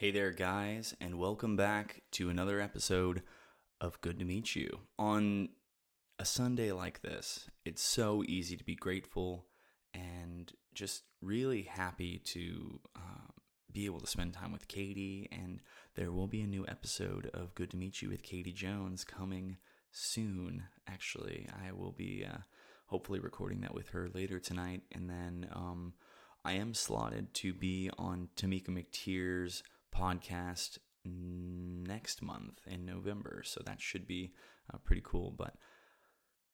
Hey there, guys, and welcome back to another episode of Good to Meet You. On a Sunday like this, it's so easy to be grateful and just really happy to uh, be able to spend time with Katie. And there will be a new episode of Good to Meet You with Katie Jones coming soon. Actually, I will be uh, hopefully recording that with her later tonight. And then um, I am slotted to be on Tamika McTeer's podcast next month in November. So that should be uh, pretty cool. But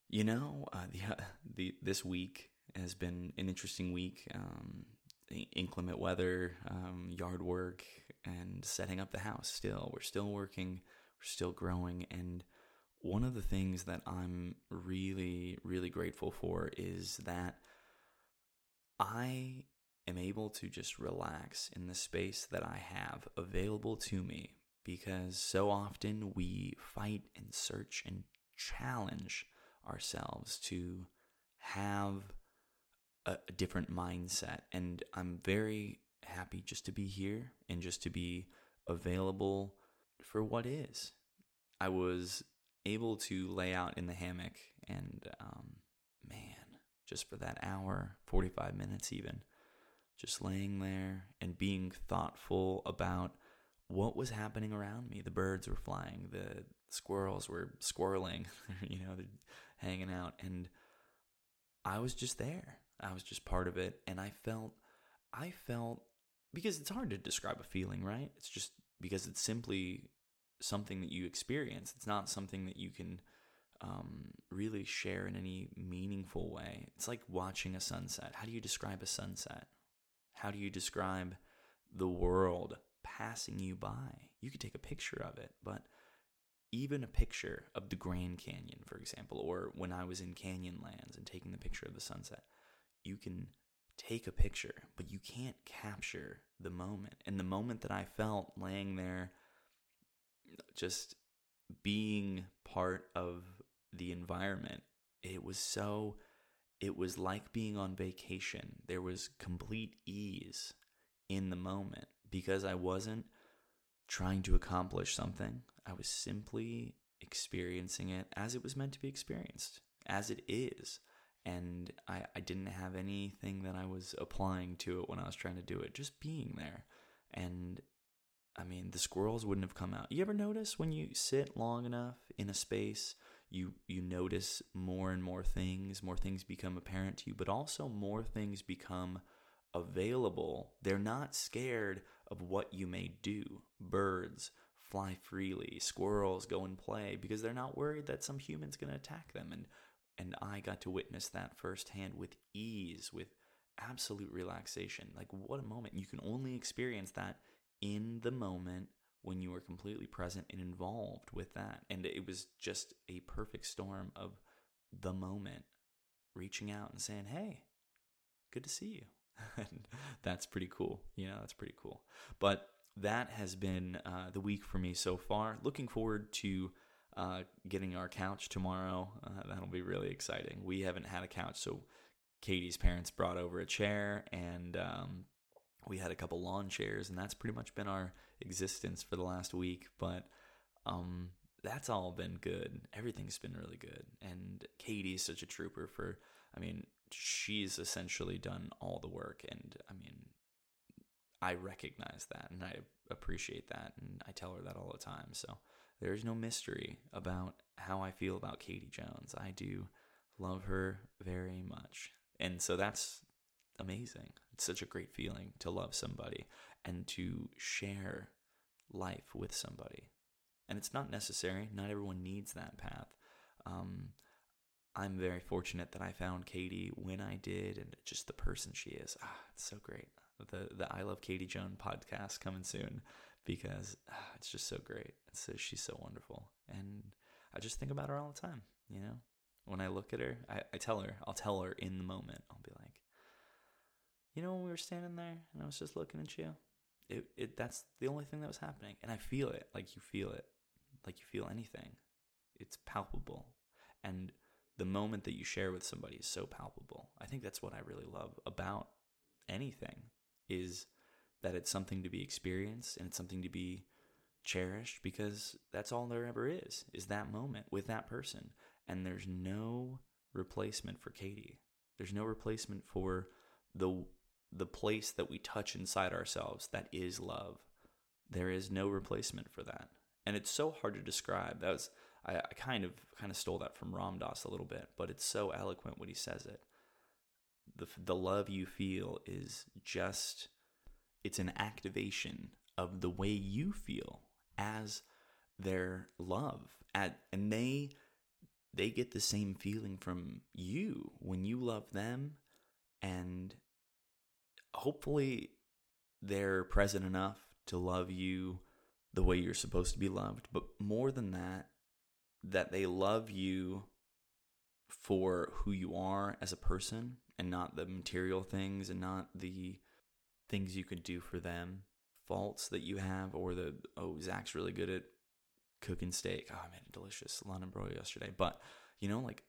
you know, uh, the, uh, the this week has been an interesting week. Um, inclement weather, um, yard work, and setting up the house. Still, we're still working, we're still growing, and one of the things that I'm really, really grateful for is that I am able to just relax in the space that I have available to me because so often we fight and search and challenge ourselves to have a, different mindset. And I'm very happy just to be here and just to be available for what is. I was able to lay out in the hammock and, um, man, just for that hour, 45 minutes even, just laying there and being thoughtful about what was happening around me. The birds were flying, the squirrels were squirreling, you know, they're hanging out. And I was just there. I was just part of it. And I felt, I felt, because it's hard to describe a feeling, right? It's just because it's simply something that you experience. It's not something that you can um, really share in any meaningful way. It's like watching a sunset. How do you describe a sunset? How do you describe the world passing you by? You could take a picture of it, but even a picture of the Grand Canyon, for example, or when I was in Canyonlands and taking the picture of the sunset, you can take a picture, but you can't capture the moment. And the moment that I felt laying there, just being part of the environment, it was so it was like being on vacation. There was complete ease in the moment because I wasn't trying to accomplish something. I was simply experiencing it as it was meant to be experienced, as it is. And I, I didn't have anything that I was applying to it when I was trying to do it, just being there. And I mean, the squirrels wouldn't have come out. You ever notice when you sit long enough in a space you you notice more and more things more things become apparent to you but also more things become available. They're not scared of what you may do. Birds fly freely squirrels go and play because they're not worried that some human's going to attack them. And and I got to witness that firsthand with ease with absolute relaxation. Like what a moment. You can only experience that in the moment when you were completely present and involved with that. And it was just a perfect storm of the moment reaching out and saying, Hey, good to see you. and that's pretty cool. You know, that's pretty cool. But that has been uh, the week for me so far. Looking forward to uh, getting our couch tomorrow. Uh, that'll be really exciting. We haven't had a couch, so Katie's parents brought over a chair, and um, we had a couple lawn chairs, and that's pretty much been our existence for the last week. But um, that's all been good. Everything's been really good. And Katie's such a trooper for, I mean, she's essentially done all the work. And I mean, I recognize that and I appreciate that. And I tell her that all the time. So there's no mystery about how I feel about Katie Jones. I do love her very much. And so that's amazing. It's such a great feeling to love somebody and to share life with somebody. And it's not necessary, not everyone needs that path. Um, I'm very fortunate that I found Katie when I did and just the person she is. Ah, it's so great. The the I Love Katie Joan podcast coming soon because ah, it's just so great. It's so, she's so wonderful. And I just think about her all the time, you know? When I look at her, I, I tell her, I'll tell her in the moment. I'll be like, you know when we were standing there and I was just looking at you? It, it that's the only thing that was happening. And I feel it like you feel it. Like you feel anything. It's palpable. And the moment that you share with somebody is so palpable. I think that's what I really love about anything is that it's something to be experienced and it's something to be cherished because that's all there ever is is that moment with that person and there's no replacement for Katie there's no replacement for the the place that we touch inside ourselves that is love there is no replacement for that. And it's so hard to describe. That was I, I kind of kind of stole that from Ram Dass a little bit but it's so eloquent when he says it. The the love you feel is just it's an activation of the way you feel as their love. At and they they get the same feeling from you when you love them and hopefully they're present enough to love you the way you're supposed to be loved but more than that that they love you for who you are as a person and not the material things and not the things you could do for them, faults that you have, or the, oh, Zach's really good at cooking steak. Oh, I made a delicious London broil yesterday. But, you know, like,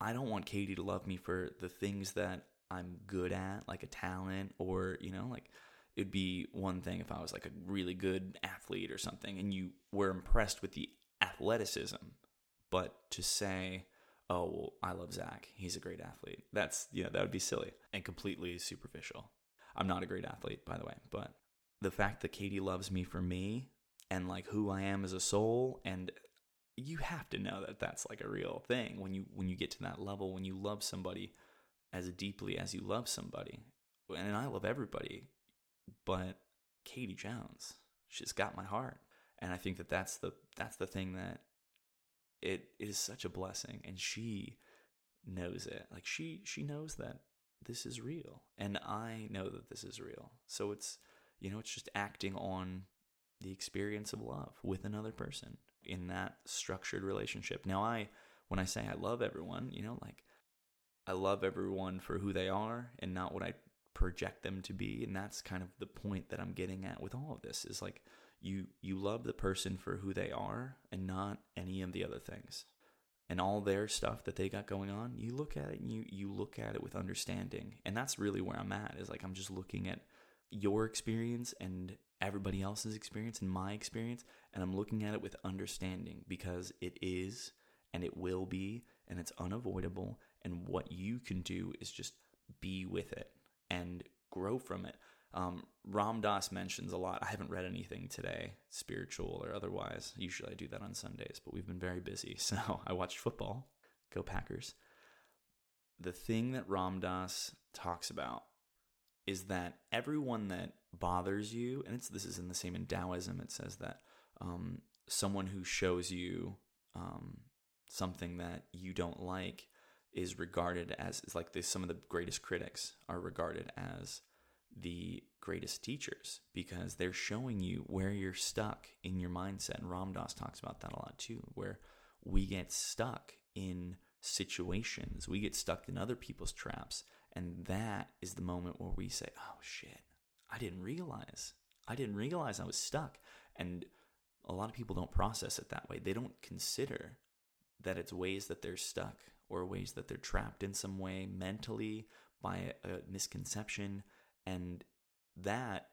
I don't want Katie to love me for the things that I'm good at, like a talent, or, you know, like, it'd be one thing if I was like a really good athlete or something and you were impressed with the athleticism. But to say, oh, well, I love Zach. He's a great athlete. That's, yeah, that would be silly and completely superficial. I'm not a great athlete, by the way, but the fact that Katie loves me for me and like who I am as a soul and you have to know that that's like a real thing when you when you get to that level when you love somebody as deeply as you love somebody and I love everybody but Katie Jones she's got my heart. And I think that that's the that's the thing that it is such a blessing and she knows it. Like she she knows that this is real and i know that this is real. So it's you know it's just acting on the experience of love with another person in that structured relationship. Now i when i say i love everyone you know like i love everyone for who they are and not what i project them to be and that's kind of the point that i'm getting at with all of this is like you you love the person for who they are and not any of the other things. And all their stuff that they got going on you look at it and you you look at it with understanding. And that's really where i'm at is like i'm just looking at your experience and everybody else's experience and my experience and i'm looking at it with understanding because it is and it will be and it's unavoidable and what you can do is just be with it and grow from it um, Ram Dass mentions a lot. I haven't read anything today, spiritual or otherwise. Usually I do that on Sundays, but we've been very busy. So I watched football. Go Packers. The thing that Ram Dass talks about is that everyone that bothers you, and it's this is in the same in Taoism. It says that um, someone who shows you um, something that you don't like is regarded as like this, some of the greatest critics are regarded as the greatest teachers because they're showing you where you're stuck in your mindset. And Ram Dass talks about that a lot too, where we get stuck in situations, we get stuck in other people's traps. And that is the moment where we say, oh shit, I didn't realize. I didn't realize I was stuck. And a lot of people don't process it that way. They don't consider that it's ways that they're stuck or ways that they're trapped in some way mentally by a, a misconception. And that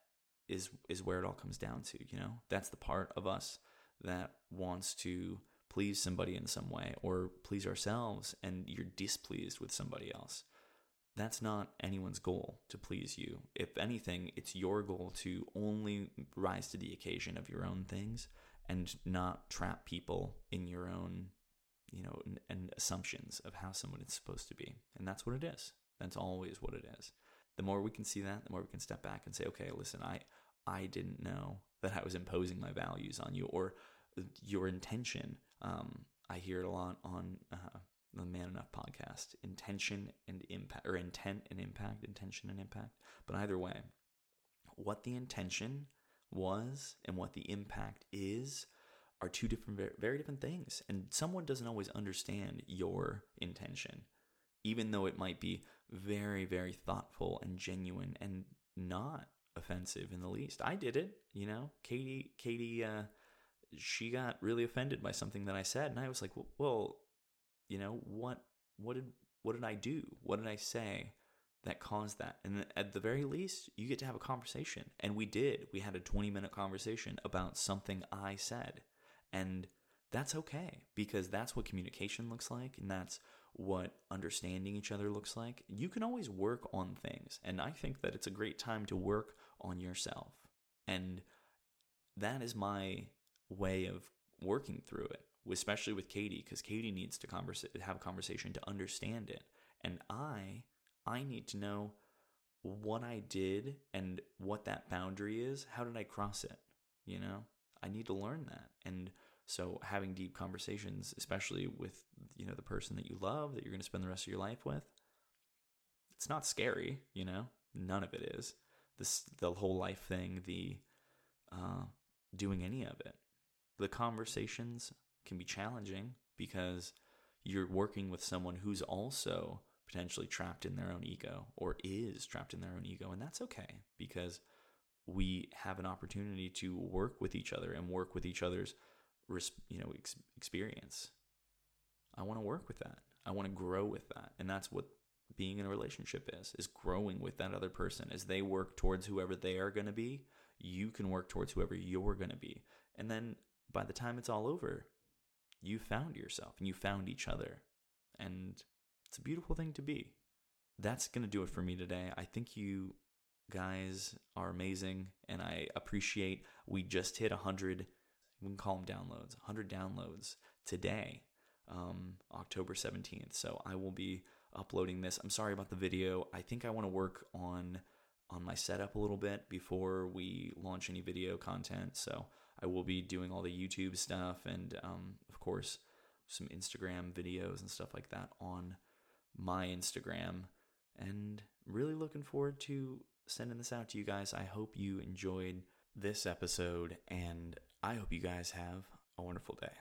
is is where it all comes down to you know? That's the part of us that wants to please somebody in some way or please ourselves and you're displeased with somebody else. That's not anyone's goal to please you. If anything it's your goal to only rise to the occasion of your own things and not trap people in your own you know and, and assumptions of how someone is supposed to be and that's what it is that's always what it is the more we can see that, the more we can step back and say, okay, listen, I I didn't know that I was imposing my values on you or your intention. Um, I hear it a lot on uh, the Man Enough podcast. Intention and impact, or intent and impact, intention and impact. But either way, what the intention was and what the impact is are two different, very different things. And someone doesn't always understand your intention even though it might be very, very thoughtful and genuine and not offensive in the least. I did it, you know. Katie, Katie, uh, she got really offended by something that I said, and I was like, well, well, you know, what, what did, what did I do? What did I say that caused that. And at the very least, you get to have a conversation. And we did. We had a 20 minute conversation about something I said. And that's okay because that's what communication looks like. And that's what understanding each other looks like. You can always work on things. And I think that it's a great time to work on yourself. And that is my way of working through it, especially with Katie, because Katie needs to converse, have a conversation to understand it. And I I need to know what I did and what that boundary is. How did I cross it? You know, I need to learn that. And so having deep conversations, especially with, you know, the person that you love that you're going to spend the rest of your life with, it's not scary, you know, none of it is. This, the whole life thing, the, uh, doing any of it. The conversations can be challenging because you're working with someone who's also potentially trapped in their own ego or is trapped in their own ego. And that's okay because we have an opportunity to work with each other and work with each other's you know ex- experience. I want to work with that. I want to grow with that. And that's what being in a relationship is is growing with that other person as they work towards whoever they are going to be you can work towards whoever you're going to be and then by the time it's all over you found yourself and you found each other and it's a beautiful thing to be. That's going to do it for me today. I think you guys are amazing and I appreciate we just hit 100 we can call them downloads 100 downloads today um, October 17th so I will be uploading this. I'm sorry about the video. I think I want to work on on my setup a little bit before we launch any video content. So I will be doing all the YouTube stuff and um, of course some Instagram videos and stuff like that on my Instagram. And really looking forward to sending this out to you guys. I hope you enjoyed this episode, and I hope you guys have a wonderful day.